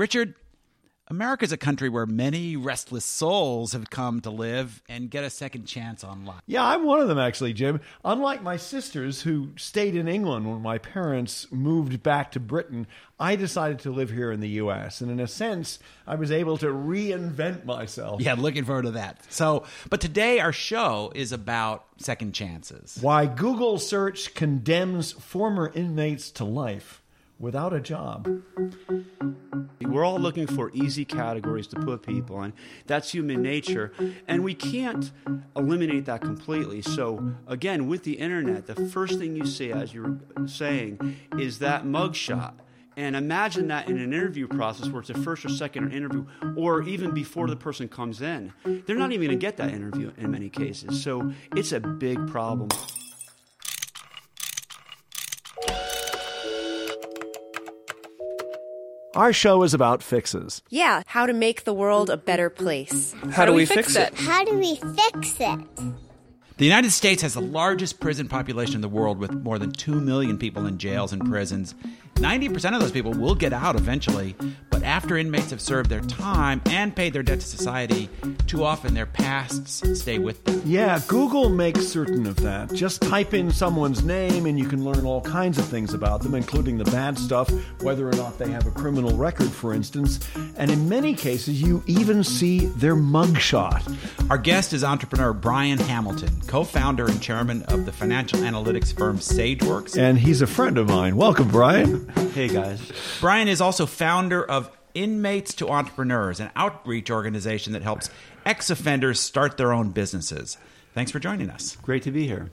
Richard, America's a country where many restless souls have come to live and get a second chance on life. Yeah, I'm one of them actually, Jim. Unlike my sisters who stayed in England when my parents moved back to Britain, I decided to live here in the US. And in a sense, I was able to reinvent myself. Yeah, looking forward to that. So, but today our show is about second chances. Why Google search condemns former inmates to life without a job. We're all looking for easy categories to put people in. That's human nature. And we can't eliminate that completely. So, again, with the internet, the first thing you see, as you're saying, is that mugshot. And imagine that in an interview process where it's a first or second interview, or even before the person comes in. They're not even going to get that interview in many cases. So it's a big problem. Our show is about fixes. Yeah, how to make the world a better place. How, do we fix it? How do we fix it? The United States has the largest prison population in the world with more than 2 million people in jails and prisons. 90% of those people will get out eventually, but after inmates have served their time and paid their debt to society, too often their pasts stay with them. Yeah, Google makes certain of that. Just type in someone's name and you can learn all kinds of things about them, including the bad stuff, whether or not they have a criminal record, for instance. And in many cases, you even see their mugshot. Our guest is entrepreneur Brian Hamilton, co founder and chairman of the financial analytics firm SageWorks. And he's a friend of mine. Welcome, Brian. Hey, guys. Brian is also founder of Inmates to Entrepreneurs, an outreach organization that helps ex offenders start their own businesses. Thanks for joining us. Great to be here.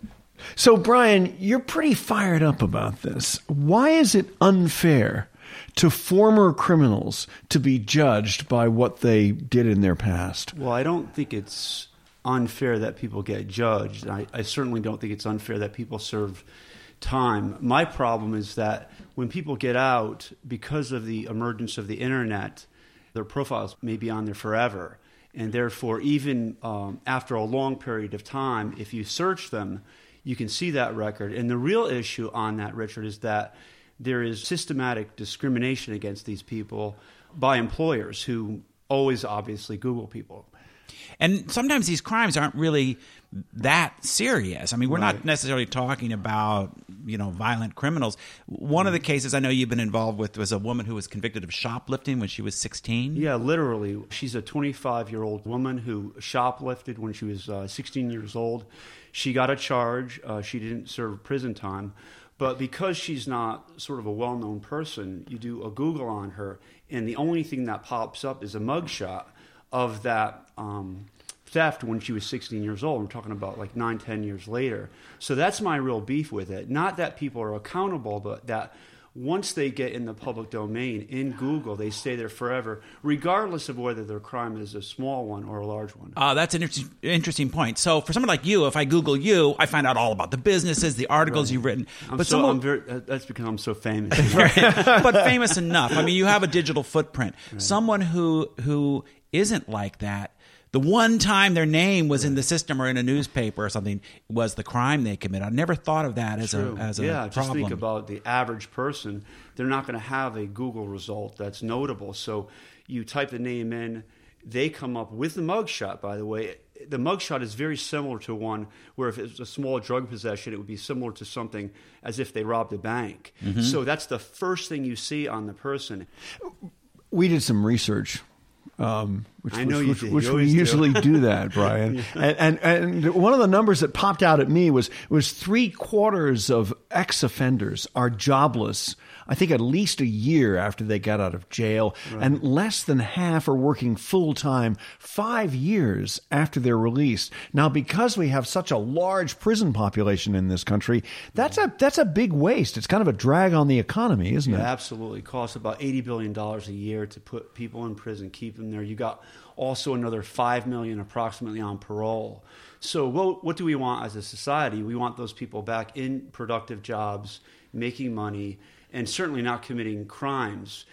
So, Brian, you're pretty fired up about this. Why is it unfair to former criminals to be judged by what they did in their past? Well, I don't think it's unfair that people get judged. I, I certainly don't think it's unfair that people serve time. My problem is that when people get out, because of the emergence of the internet, their profiles may be on there forever. And therefore, even um, after a long period of time, if you search them, you can see that record. And the real issue on that, Richard, is that there is systematic discrimination against these people by employers who always obviously Google people. And sometimes these crimes aren't really that serious. I mean, we're Right. not necessarily talking about, you know, violent criminals. One of the cases I know you've been involved with was a woman who was convicted of shoplifting when she was 16. Yeah, literally. She's a 25 year old woman who shoplifted when she was uh, 16 years old. She got a charge. Uh, she didn't serve prison time. But because she's not sort of a well known person, you do a Google on her, and the only thing that pops up is a mugshot of that um, theft when she was 16 years old. We're talking about like nine, 10 years later. So that's my real beef with it. Not that people are accountable, but that once they get in the public domain in Google, they stay there forever, regardless of whether their crime is a small one or a large one. Uh, that's an interesting, interesting point. So, for someone like you, if I Google you, I find out all about the businesses, the articles you've written. I'm but so, someone, I'm very, that's because I'm so famous. but famous enough. I mean, you have a digital footprint. Someone who who isn't like that. The one time their name was in the system or in a newspaper or something was the crime they committed. I never thought of that as True. a as a yeah, just think about the average person. They're not going to have a Google result that's notable. So you type the name in, they come up with the mugshot, by the way, the mugshot is very similar to one where if it's a small drug possession, it would be similar to something as if they robbed a bank. Mm-hmm. So that's the first thing you see on the person. We did some research um, which, I know which, you which, which we do. usually do that, Brian. and, and and one of the numbers that popped out at me was was three quarters of ex offenders are jobless. I think at least a year after they got out of jail, and less than half are working full time five years after they're released. Now, because we have such a large prison population in this country, that's a that's a big waste. It's kind of a drag on the economy, isn't Yeah, it? absolutely. It costs about eighty billion dollars a year to put people in prison, keep them there. You got also another five million approximately on parole. So, what, what do we want as a society? We want those people back in productive jobs, making money, and certainly not committing crimes.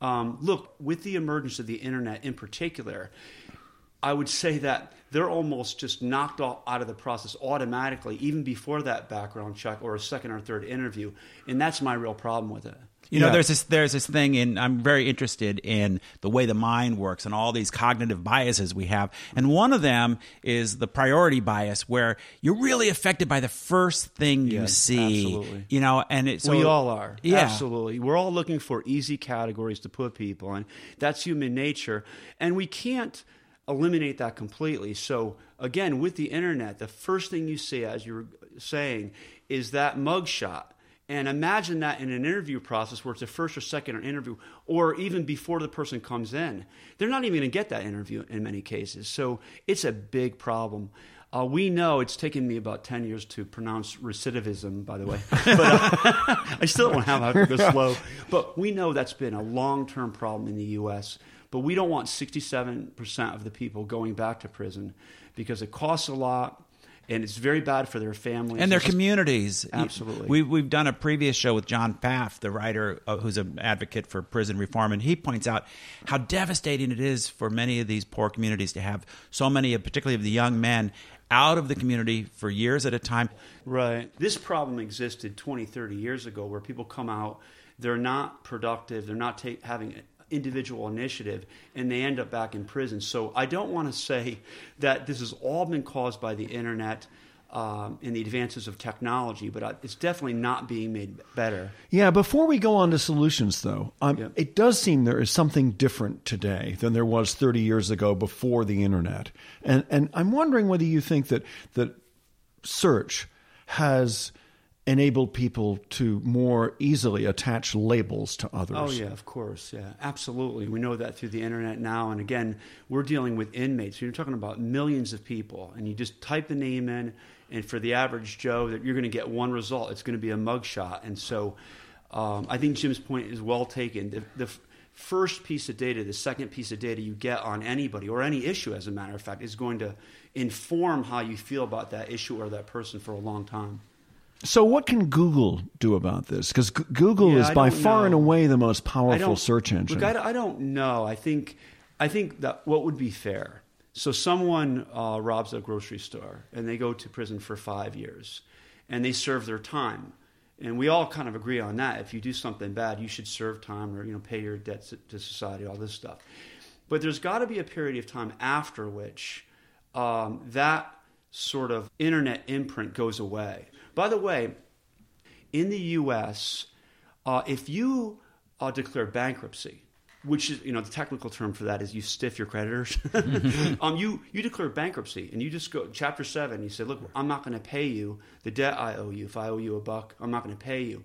Um, look, with the emergence of the internet in particular, I would say that they're almost just knocked off out of the process automatically, even before that background check or a second or third interview. And that's my real problem with it. You know, Yeah. there's this there's this thing, and I'm very interested in the way the mind works and all these cognitive biases we have. And one of them is the priority bias, where you're really affected by the first thing you see. absolutely. You know, and it's we all are. Yeah, Absolutely. We're all looking for easy categories to put people in. That's human nature. And we can't eliminate that completely. So, again, with the internet, the first thing you see, as you were saying, is that mugshot. And imagine that in an interview process where it's a first or second interview, or even before the person comes in. They're not even going to get that interview in many cases. So it's a big problem. Uh, we know it's taken me about 10 years to pronounce recidivism, by the way. But uh, I still don't have to go slow. But we know that's been a long term problem in the U.S. But we don't want 67% of the people going back to prison because it costs a lot and it's very bad for their families. and their communities. Absolutely. We, we've done a previous show with John Pfaff, the writer uh, who's an advocate for prison reform, and he points out how devastating it is for many of these poor communities to have so many, particularly of the young men, out of the community for years at a time. Right. This problem existed 20, 30 years ago where people come out, they're not productive, they're not take, having individual initiative, and they end up back in prison. So I don't want to say that this has all been caused by the internet um, and the advances of technology, but it's definitely not being made better. Yeah, before we go on to solutions, though, um, Yeah. it does seem there is something different today than there was 30 years ago before the internet. And, and I'm wondering whether you think that, that search has enabled people to more easily attach labels to others. Oh yeah, of course, yeah, absolutely. We know that through the internet now, and again, we're dealing with inmates. You're talking about millions of people, and you just type the name in, and for the average Joe, that you're going to get one result. It's going to be a mugshot, and so um, I think Jim's point is well taken. The, the first piece of data, the second piece of data you get on anybody or any issue, as a matter of fact, is going to inform how you feel about that issue or that person for a long time. So, what can Google do about this? Because G- Google Yeah, is by far and away the most powerful search engine. Look, I, don't- I don't know. I think, I think that what would be fair. So someone uh, robs a grocery store and they go to prison for five years, and they serve their time, and we all kind of agree on that. If you do something bad, you should serve time or you know pay your debts to society, all this stuff. But there's got to be a period of time after which um, that sort of internet imprint goes away. By the way, in the U.S., uh, if you uh, declare bankruptcy, which is you know the technical term for that is you stiff your creditors. um, you you declare bankruptcy and you just go chapter seven. You say, look, I'm not going to pay you the debt I owe you. If I owe you a buck, I'm not going to pay you.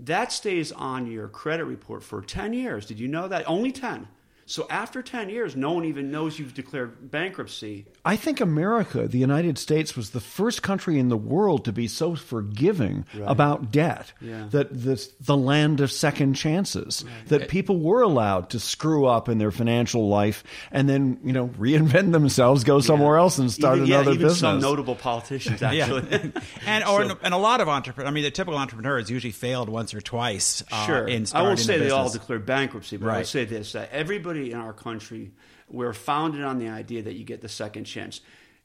That stays on your credit report for ten years. Did you know that? Only ten. So after ten years, no one even knows you've declared bankruptcy. I think America, the United States, was the first country in the world to be so forgiving about debt Yeah. that this, the land of second chances, that people were allowed to screw up in their financial life and then, you know, reinvent themselves, go somewhere else and start even, yeah, another even business. some notable politicians actually. and or So- and a lot of entrepreneurs. I mean, the typical entrepreneur has usually failed once or twice. Uh, Sure. in I starting won't say a they all business. declared bankruptcy, but I Right. would say this that everybody in our country, we're founded on the idea that you get the second chance.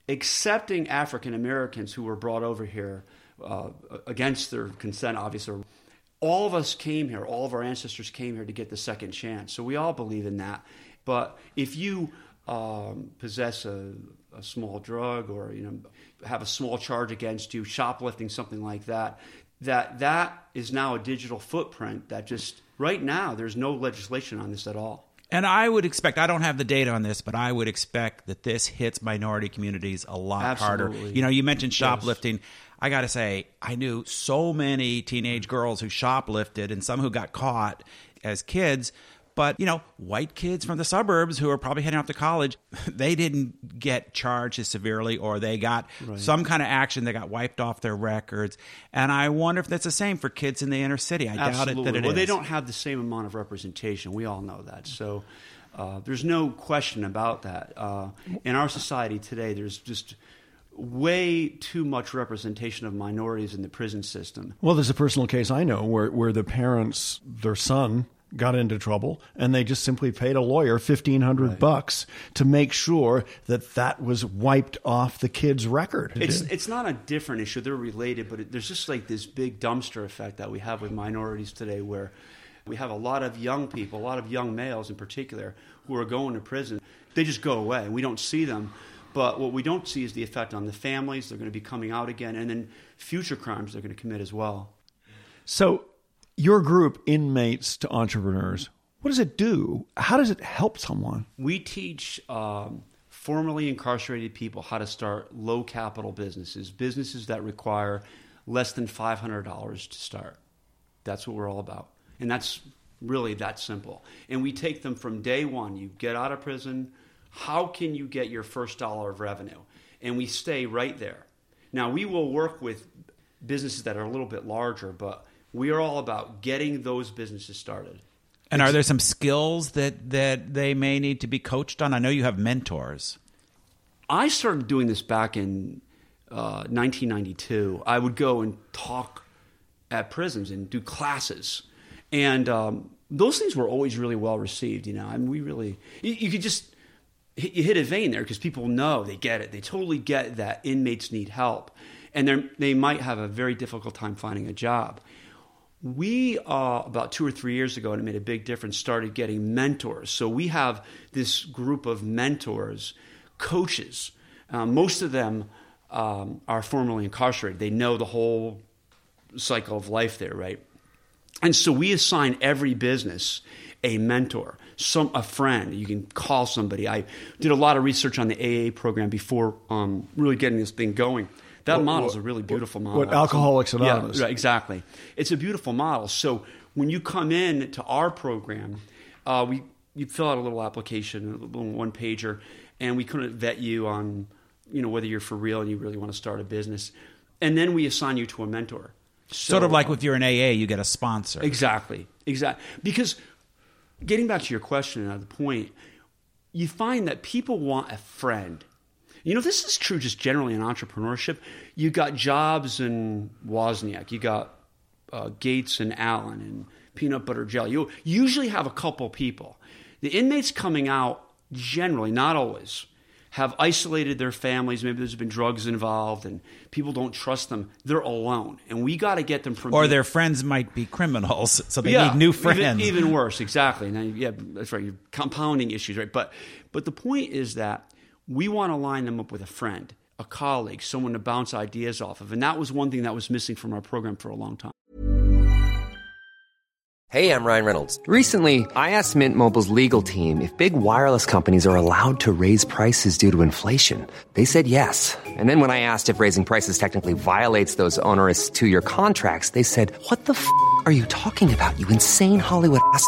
Accepting African Americans who were brought over here uh, against their consent, obviously. All of us came here, all of our ancestors came here to get the second chance. So we all believe in that. But if you um, possess a, a small drug or you know have a small charge against you, shoplifting, something like that, that that is now a digital footprint that just right now there's no legislation on this at all. And I would expect, I don't have the data on this, but I would expect that this hits minority communities a lot Absolutely. harder. You know, you mentioned Yes. shoplifting. I got to say, I knew so many teenage mm. girls who shoplifted and some who got caught as kids. But, you know, white kids from the suburbs who are probably heading off to college, they didn't get charged as severely or they got some kind of action. They got wiped off their records. And I wonder if that's the same for kids in the inner city. I doubt it that it well, is. they don't have the same amount of representation. We all know that. So uh, there's no question about that. Uh, in our society today, there's just way too much representation of minorities in the prison system. Well, there's a personal case I know where, where the parents, their son, got into trouble and they just simply paid a lawyer 1500 bucks to make sure that that was wiped off the kid's record. It's it's not a different issue; they're related, but it, there's just like this big dumpster effect that we have with minorities today, where we have a lot of young people, a lot of young males in particular, who are going to prison. They just go away. We don't see them. But what we don't see is the effect on the families. They're going to be coming out again, and then future crimes they're going to commit as well. So, your group, Inmates to Entrepreneurs, what does it do? How does it help someone? We teach um, formerly incarcerated people how to start low capital businesses, businesses that require less than $500 to start. That's what we're all about. And that's really that simple. And we take them from day one. You get out of prison, how can you get your first dollar of revenue? And we stay right there. Now, we will work with businesses that are a little bit larger, but we are all about getting those businesses started. And are there some skills that that they may need to be coached on? I know you have mentors. I started doing this back in uh, 1992. I would go and talk at prisons and do classes, and um, those things were always really well received. You know, I mean, we really you, you could just hit- you hit a vein there because people know they get it. They totally get that inmates need help, and they might have a very difficult time finding a job. We, uh, about two or three years ago, and it made a big difference, started getting mentors. So we have this group of mentors, coaches. Um, most of them um, are formerly incarcerated. They know the whole cycle of life there, right? And so we assign every business a mentor, some a friend. You can call somebody. I did a lot of research on the AA program before um, really getting this thing going. That What- model is a really beautiful model. what Alcoholics Anonymous. Yeah, exactly. It's a beautiful model. So when you come in to our program, uh, we you fill out a little application, a little one pager, and we couldn't vet you on you know whether you're for real and you really want to start a business, and then we assign you to a mentor. sort of like if you're in AA, you get a sponsor. Exactly. Exactly. Because getting back to your question and the point, you find that people want a friend. You know, this is true just generally in entrepreneurship. You got Jobs and Wozniak. You got uh, Gates and Allen and peanut butter jelly. You usually have a couple people. The inmates coming out generally, not always, have isolated their families. Maybe there's been drugs involved and people don't trust them. They're alone. And we got to get them from or being- their friends might be criminals, so they yeah, need new even- friends. Even, worse, exactly. Now, yeah, that's right. You're compounding issues, right? But but the point is that we want to line them up with a friend, a colleague, someone to bounce ideas off of, and that was one thing that was missing from our program for a long time. Hey, I'm Ryan Reynolds. Recently, I asked Mint Mobile's legal team if big wireless companies are allowed to raise prices due to inflation. They said yes. And then when I asked if raising prices technically violates those onerous two year contracts, they said, What the f are you talking about, you insane Hollywood ass?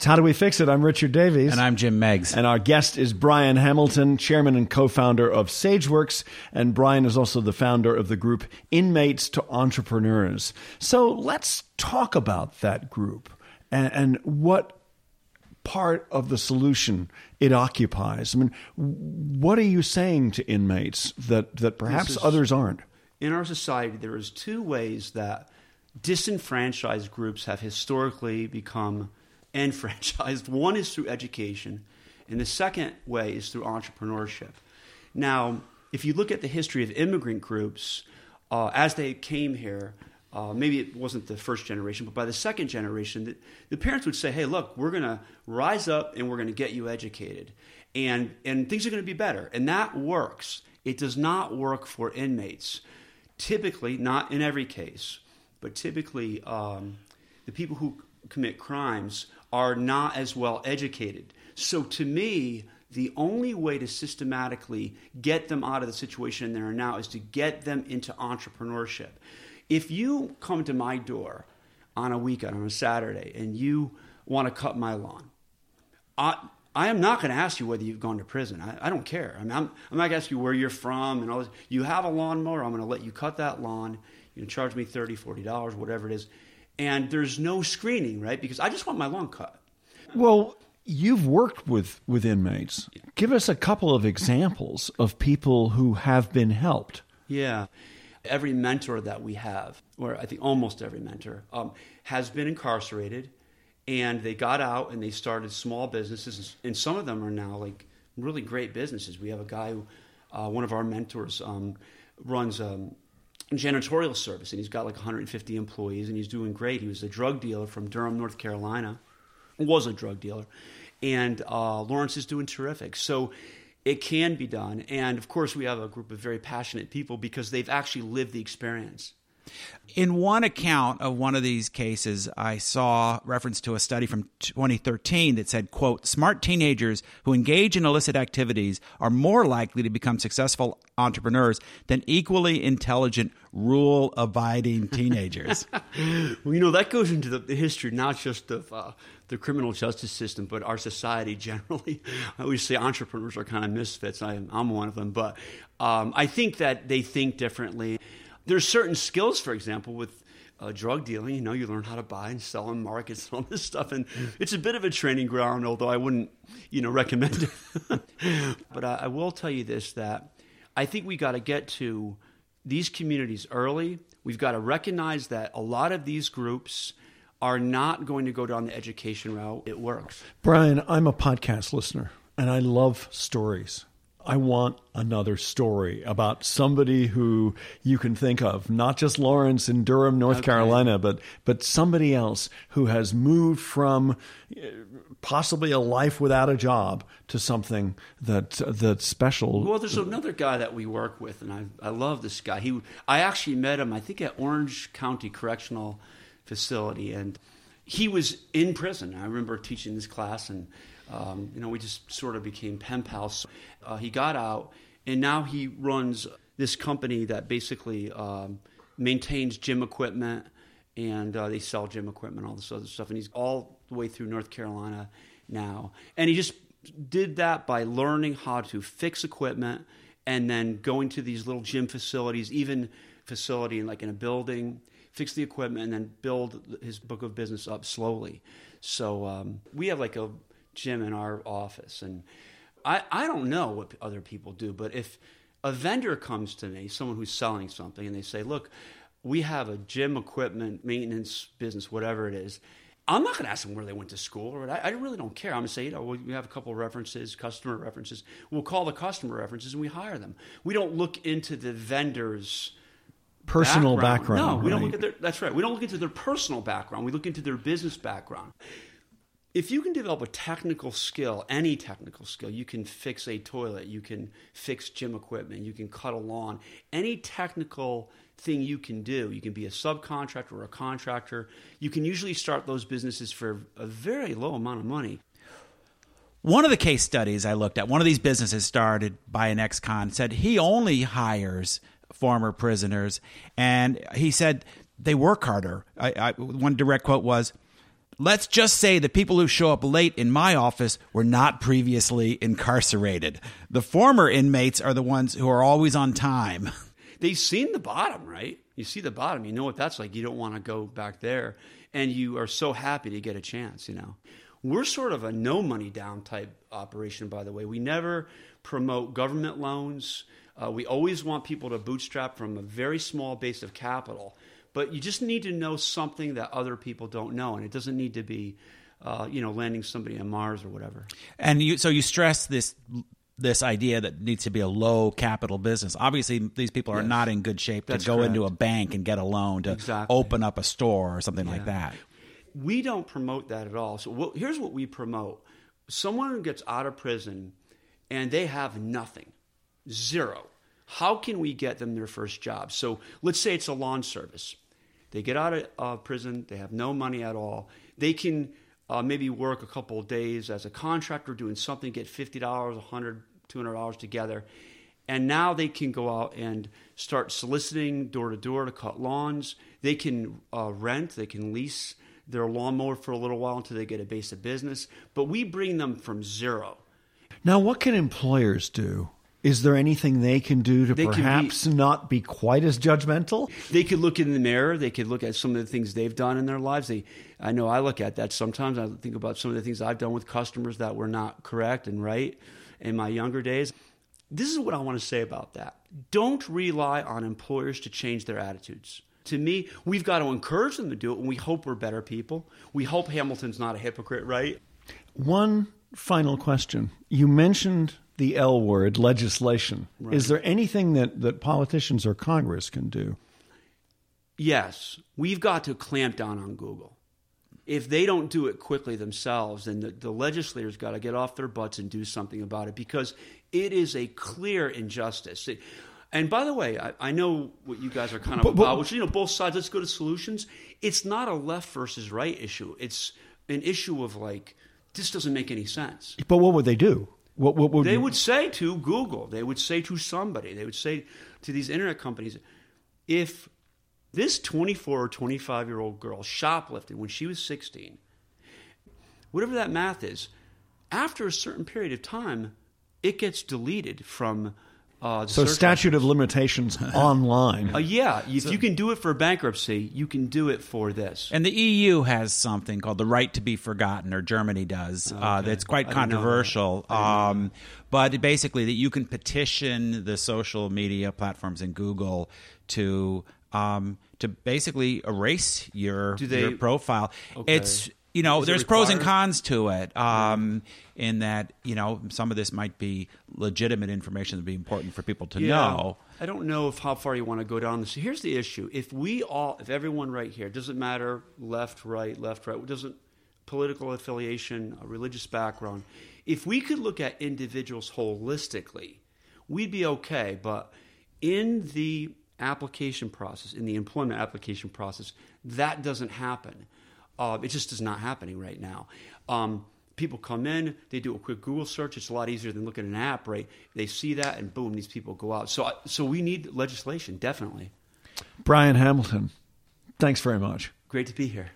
It's How Do We Fix It? I'm Richard Davies. And I'm Jim Meigs. And our guest is Brian Hamilton, chairman and co founder of SageWorks. And Brian is also the founder of the group Inmates to Entrepreneurs. So let's talk about that group and, and what part of the solution it occupies. I mean, what are you saying to inmates that, that perhaps is, others aren't? In our society, there is two ways that disenfranchised groups have historically become enfranchised. One is through education, and the second way is through entrepreneurship. Now, if you look at the history of immigrant groups, uh, as they came here, uh, maybe it wasn't the first generation, but by the second generation, the, the parents would say, "Hey, look, we're going to rise up and we're going to get you educated, and and things are going to be better," and that works. It does not work for inmates. Typically, not in every case, but typically, um, the people who commit crimes are not as well educated. So, to me, the only way to systematically get them out of the situation they're now is to get them into entrepreneurship. If you come to my door on a weekend, on a Saturday, and you want to cut my lawn, I, I am not going to ask you whether you've gone to prison. I, I don't care. I I'm not going to ask you where you're from and all this. You have a lawnmower, I'm going to let you cut that lawn. You can charge me $30, $40, whatever it is. And there's no screening, right? Because I just want my lawn cut. Well, you've worked with, with inmates. Give us a couple of examples of people who have been helped. Yeah. Every mentor that we have, or I think almost every mentor, um, has been incarcerated and they got out and they started small businesses. And some of them are now like really great businesses. We have a guy who, uh, one of our mentors, um, runs um, janitorial service and he's got like 150 employees and he's doing great. He was a drug dealer from Durham, North Carolina, was a drug dealer, and uh, Lawrence is doing terrific. So it can be done. And of course, we have a group of very passionate people because they've actually lived the experience. In one account of one of these cases, I saw reference to a study from 2013 that said, quote, smart teenagers who engage in illicit activities are more likely to become successful entrepreneurs than equally intelligent, rule abiding teenagers. well, you know, that goes into the, the history not just of uh, the criminal justice system, but our society generally. I always say entrepreneurs are kind of misfits. I, am one of them. But um, I think that they think differently. There's certain skills, for example, with uh, drug dealing. You know, you learn how to buy and sell and markets and all this stuff, and it's a bit of a training ground. Although I wouldn't, you know, recommend it. but I, I will tell you this: that I think we got to get to these communities early. We've got to recognize that a lot of these groups are not going to go down the education route. It works. Brian, I'm a podcast listener and I love stories. I want another story about somebody who you can think of, not just Lawrence in Durham, North okay. Carolina, but but somebody else who has moved from uh, possibly a life without a job to something that that's special. Well, there's another guy that we work with, and I I love this guy. He I actually met him, I think, at Orange County Correctional Facility, and he was in prison. I remember teaching this class and um, you know, we just sort of became pen pals. Uh, he got out, and now he runs this company that basically um, maintains gym equipment, and uh, they sell gym equipment, all this other stuff. And he's all the way through North Carolina now, and he just did that by learning how to fix equipment and then going to these little gym facilities, even facility in like in a building, fix the equipment, and then build his book of business up slowly. So um, we have like a gym in our office. And I, I don't know what other people do, but if a vendor comes to me, someone who's selling something, and they say, look, we have a gym equipment maintenance business, whatever it is. I'm not going to ask them where they went to school, or I, I really don't care. I'm going to say, you know, we have a couple of references, customer references. We'll call the customer references and we hire them. We don't look into the vendor's personal background. background. no, we don't look at their. That's right. We don't look into their personal background. We look into their business background if you can develop a technical skill, any technical skill, you can fix a toilet, you can fix gym equipment, you can cut a lawn, any technical thing you can do. You can be a subcontractor or a contractor. You can usually start those businesses for a very low amount of money. One of the case studies I looked at, one of these businesses started by an ex con, said he only hires former prisoners. And he said they work harder. I, I, one direct quote was, Let's just say the people who show up late in my office were not previously incarcerated. The former inmates are the ones who are always on time. They've seen the bottom, right? You see the bottom, you know what that's like. You don't want to go back there. And you are so happy to get a chance, you know. We're sort of a no money down type operation, by the way. We never promote government loans. Uh, we always want people to bootstrap from a very small base of capital. But you just need to know something that other people don't know. And it doesn't need to be, uh, you know, landing somebody on Mars or whatever. And you, so you stress this this idea that needs to be a low capital business. Obviously, these people are Yes. not in good shape to That's go into a bank and get a loan to Exactly. open up a store or something like that. We don't promote that at all. So here's what we promote: someone gets out of prison and they have nothing, zero. How can we get them their first job? So let's say it's a lawn service. They get out of uh, prison, they have no money at all. They can uh, maybe work a couple of days as a contractor doing something, get $50, $100, $200 together. And now they can go out and start soliciting door to door to cut lawns. They can uh, rent, they can lease their lawnmower for a little while until they get a base of business. But we bring them from zero. Now, what can employers do? Is there anything they can do to They can be- perhaps not be quite as judgmental? They could look in the mirror. They could look at some of the things they've done in their lives. They, I know I look at that sometimes. I think about some of the things I've done with customers that were not correct and right in my younger days. This is what I want to say about that. Don't rely on employers to change their attitudes. To me, we've got to encourage them to do it, and we hope we're better people. We hope Hamilton's not a hypocrite, right? One final question. You mentioned the L word, legislation. Is there anything that, that politicians or Congress can do? Yes, we've got to clamp down on Google. If they don't do it quickly themselves, then the, the legislators got to get off their butts and do something about it because it is a clear injustice. It- and by the way, I, I know what you guys are kind of But- but- about, which you know both sides. Let's go to solutions. It's not a left versus right issue. It's an issue of like this doesn't make any sense. But what would they do? What, what would They would say to Google, they would say to somebody, they would say to these internet companies, if this 24 or 25 year old girl shoplifted when she was 16, whatever that math is, after a certain period of time, it gets deleted from uh, the So search statute of limitations online. Uh, yeah, if you can do it for bankruptcy, you can do it for this. And the EU has something called the right to be forgotten, or Germany does. Uh, that's quite I didn't that. controversial. Um, but basically, that you can petition the social media platforms and Google to um, to basically erase your Do they- your profile. Okay. It's you know, Is there's pros and cons to it. Um, in that you know, some of this might be legitimate information that would be important for people to know. I don't know if how far you want to go down this. Here's the issue: if we all, if everyone right here, doesn't matter left, right, left, right, doesn't political affiliation, religious background, if we could look at individuals holistically, we'd be okay. But in the application process, in the employment application process, that doesn't happen. Uh, it just is not happening right now. Um, people come in, they do a quick Google search. It's a lot easier than looking at an app, right? They see that, and boom, these people go out. So, so we need legislation, definitely. Brian Hamilton, thanks very much. Great to be here.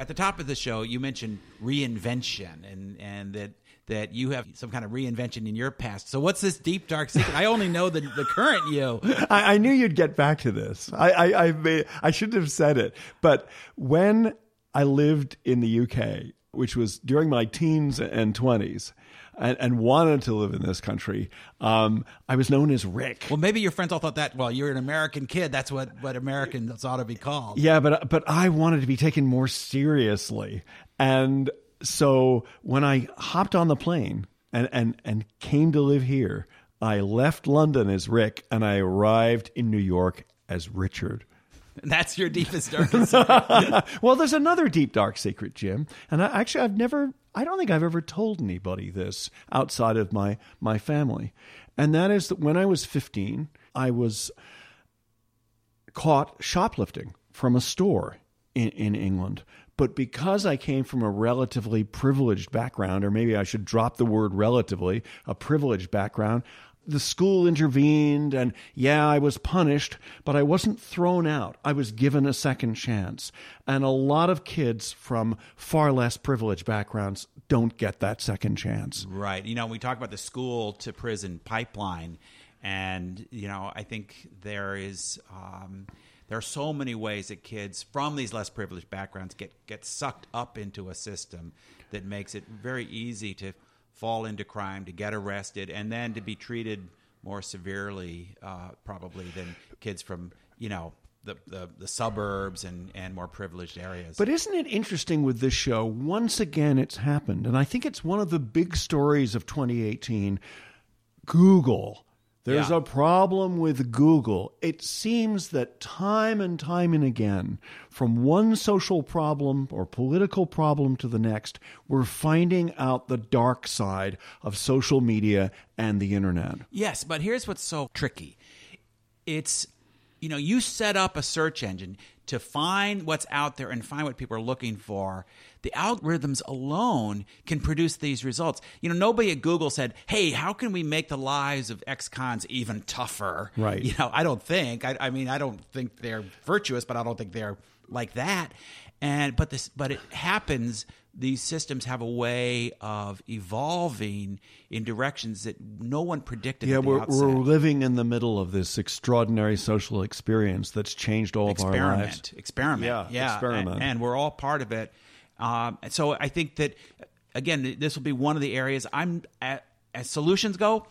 At the top of the show, you mentioned reinvention and, and that that you have some kind of reinvention in your past. So what's this deep dark secret? I only know the, the current you. I, I knew you'd get back to this. I, I, I, may, I shouldn't have said it. But when I lived in the UK, which was during my teens and 20s, and, and wanted to live in this country, um, I was known as Rick. Well, maybe your friends all thought that. Well, you're an American kid. That's what what Americans ought to be called. Yeah, but but I wanted to be taken more seriously, and so when I hopped on the plane and and and came to live here, I left London as Rick, and I arrived in New York as Richard. That's your deepest darkest. secret. well, there's another deep dark secret, Jim, and I, actually I've never. I don't think I've ever told anybody this outside of my my family, and that is that when I was 15, I was caught shoplifting from a store in, in England. But because I came from a relatively privileged background, or maybe I should drop the word relatively, a privileged background, the school intervened and yeah, I was punished, but I wasn't thrown out. I was given a second chance. And a lot of kids from far less privileged backgrounds don't get that second chance. Right. You know, we talk about the school to prison pipeline, and, you know, I think there is. Um, there are so many ways that kids from these less privileged backgrounds get, get sucked up into a system that makes it very easy to fall into crime, to get arrested, and then to be treated more severely, uh, probably than kids from you know the, the, the suburbs and, and more privileged areas. But isn't it interesting with this show? Once again, it's happened, and I think it's one of the big stories of 2018. Google there's Yeah. a problem with Google. It seems that time and time and again, from one social problem or political problem to the next, we're finding out the dark side of social media and the internet. Yes, but here's what's so tricky. It's you know, you set up a search engine to find what's out there and find what people are looking for. The algorithms alone can produce these results. You know, nobody at Google said, "Hey, how can we make the lives of ex-cons even tougher?" Right. You know, I don't think. I, I mean, I don't think they're virtuous, but I don't think they're like that. And but this, but it happens. These systems have a way of evolving in directions that no one predicted. Yeah, we're, outset. we're living in the middle of this extraordinary social experience that's changed all of our lives. experiment, experiment, Yeah, yeah, experiment. and, and we're all part of it. Um, so I think that again, this will be one of the areas I'm at, as solutions go.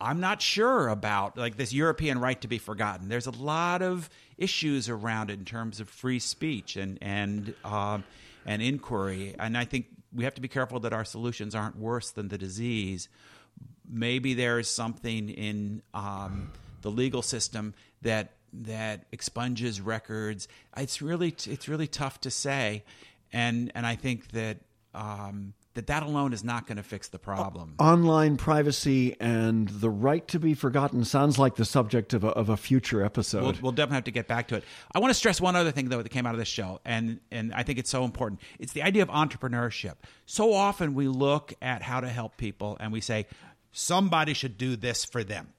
I'm not sure about like this European right to be forgotten. There's a lot of issues around it in terms of free speech and and um, and inquiry, and I think we have to be careful that our solutions aren't worse than the disease. Maybe there is something in um, the legal system that that expunges records. It's really it's really tough to say, and and I think that um, that that alone is not going to fix the problem. Online privacy and the right to be forgotten sounds like the subject of a, of a future episode. We'll, we'll definitely have to get back to it. I want to stress one other thing though that came out of this show, and and I think it's so important. It's the idea of entrepreneurship. So often we look at how to help people, and we say somebody should do this for them.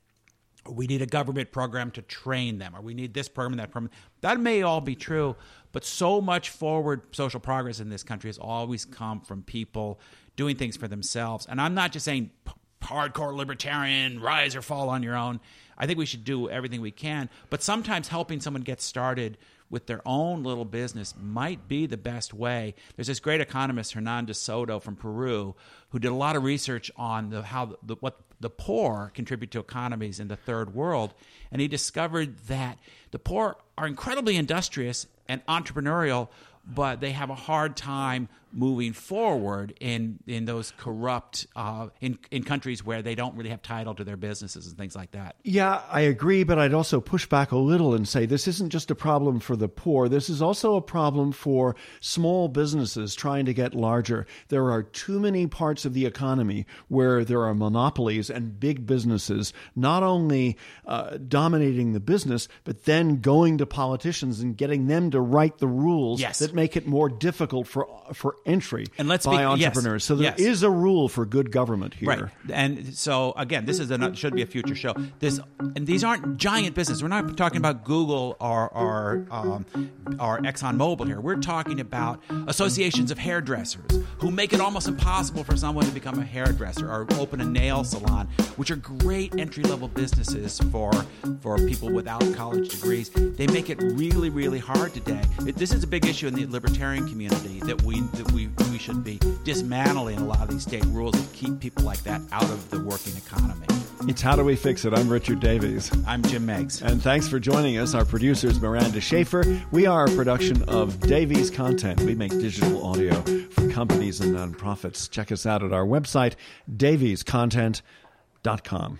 We need a government program to train them, or we need this program and that program. That may all be true, but so much forward social progress in this country has always come from people doing things for themselves. And I'm not just saying p- hardcore libertarian, rise or fall on your own. I think we should do everything we can, but sometimes helping someone get started with their own little business might be the best way. There's this great economist Hernando de Soto from Peru who did a lot of research on the, how the, what the poor contribute to economies in the third world, and he discovered that the poor are incredibly industrious and entrepreneurial, but they have a hard time moving forward in in those corrupt uh, in in countries where they don't really have title to their businesses and things like that. Yeah, I agree, but I'd also push back a little and say this isn't just a problem for the poor. This is also a problem for small businesses trying to get larger. There are too many parts of the economy where there are monopolies and big businesses not only uh, dominating the business, but then going to politicians and getting them to write the rules Yes. that make it more difficult for for entry And let's by be- yes, entrepreneurs. So there is yes. a rule for good government here. Right. And so again, this is a should be a future show. This and these aren't giant businesses. We're not talking about Google or or um, or ExxonMobil here. We're talking about associations of hairdressers who make it almost impossible for someone to become a hairdresser or open a nail salon, which are great entry level businesses for for people without college degrees. They make it really really hard today. It, this is a big issue in the libertarian community that we that we we should be dismantling a lot of these state rules that keep people like that out of the working economy. It's How Do We Fix It? I'm Richard Davies. I'm Jim Meigs. And thanks for joining us. Our producer is Miranda Schaefer. We are a production of Davies Content. We make digital audio for companies and nonprofits. Check us out at our website, daviescontent.com.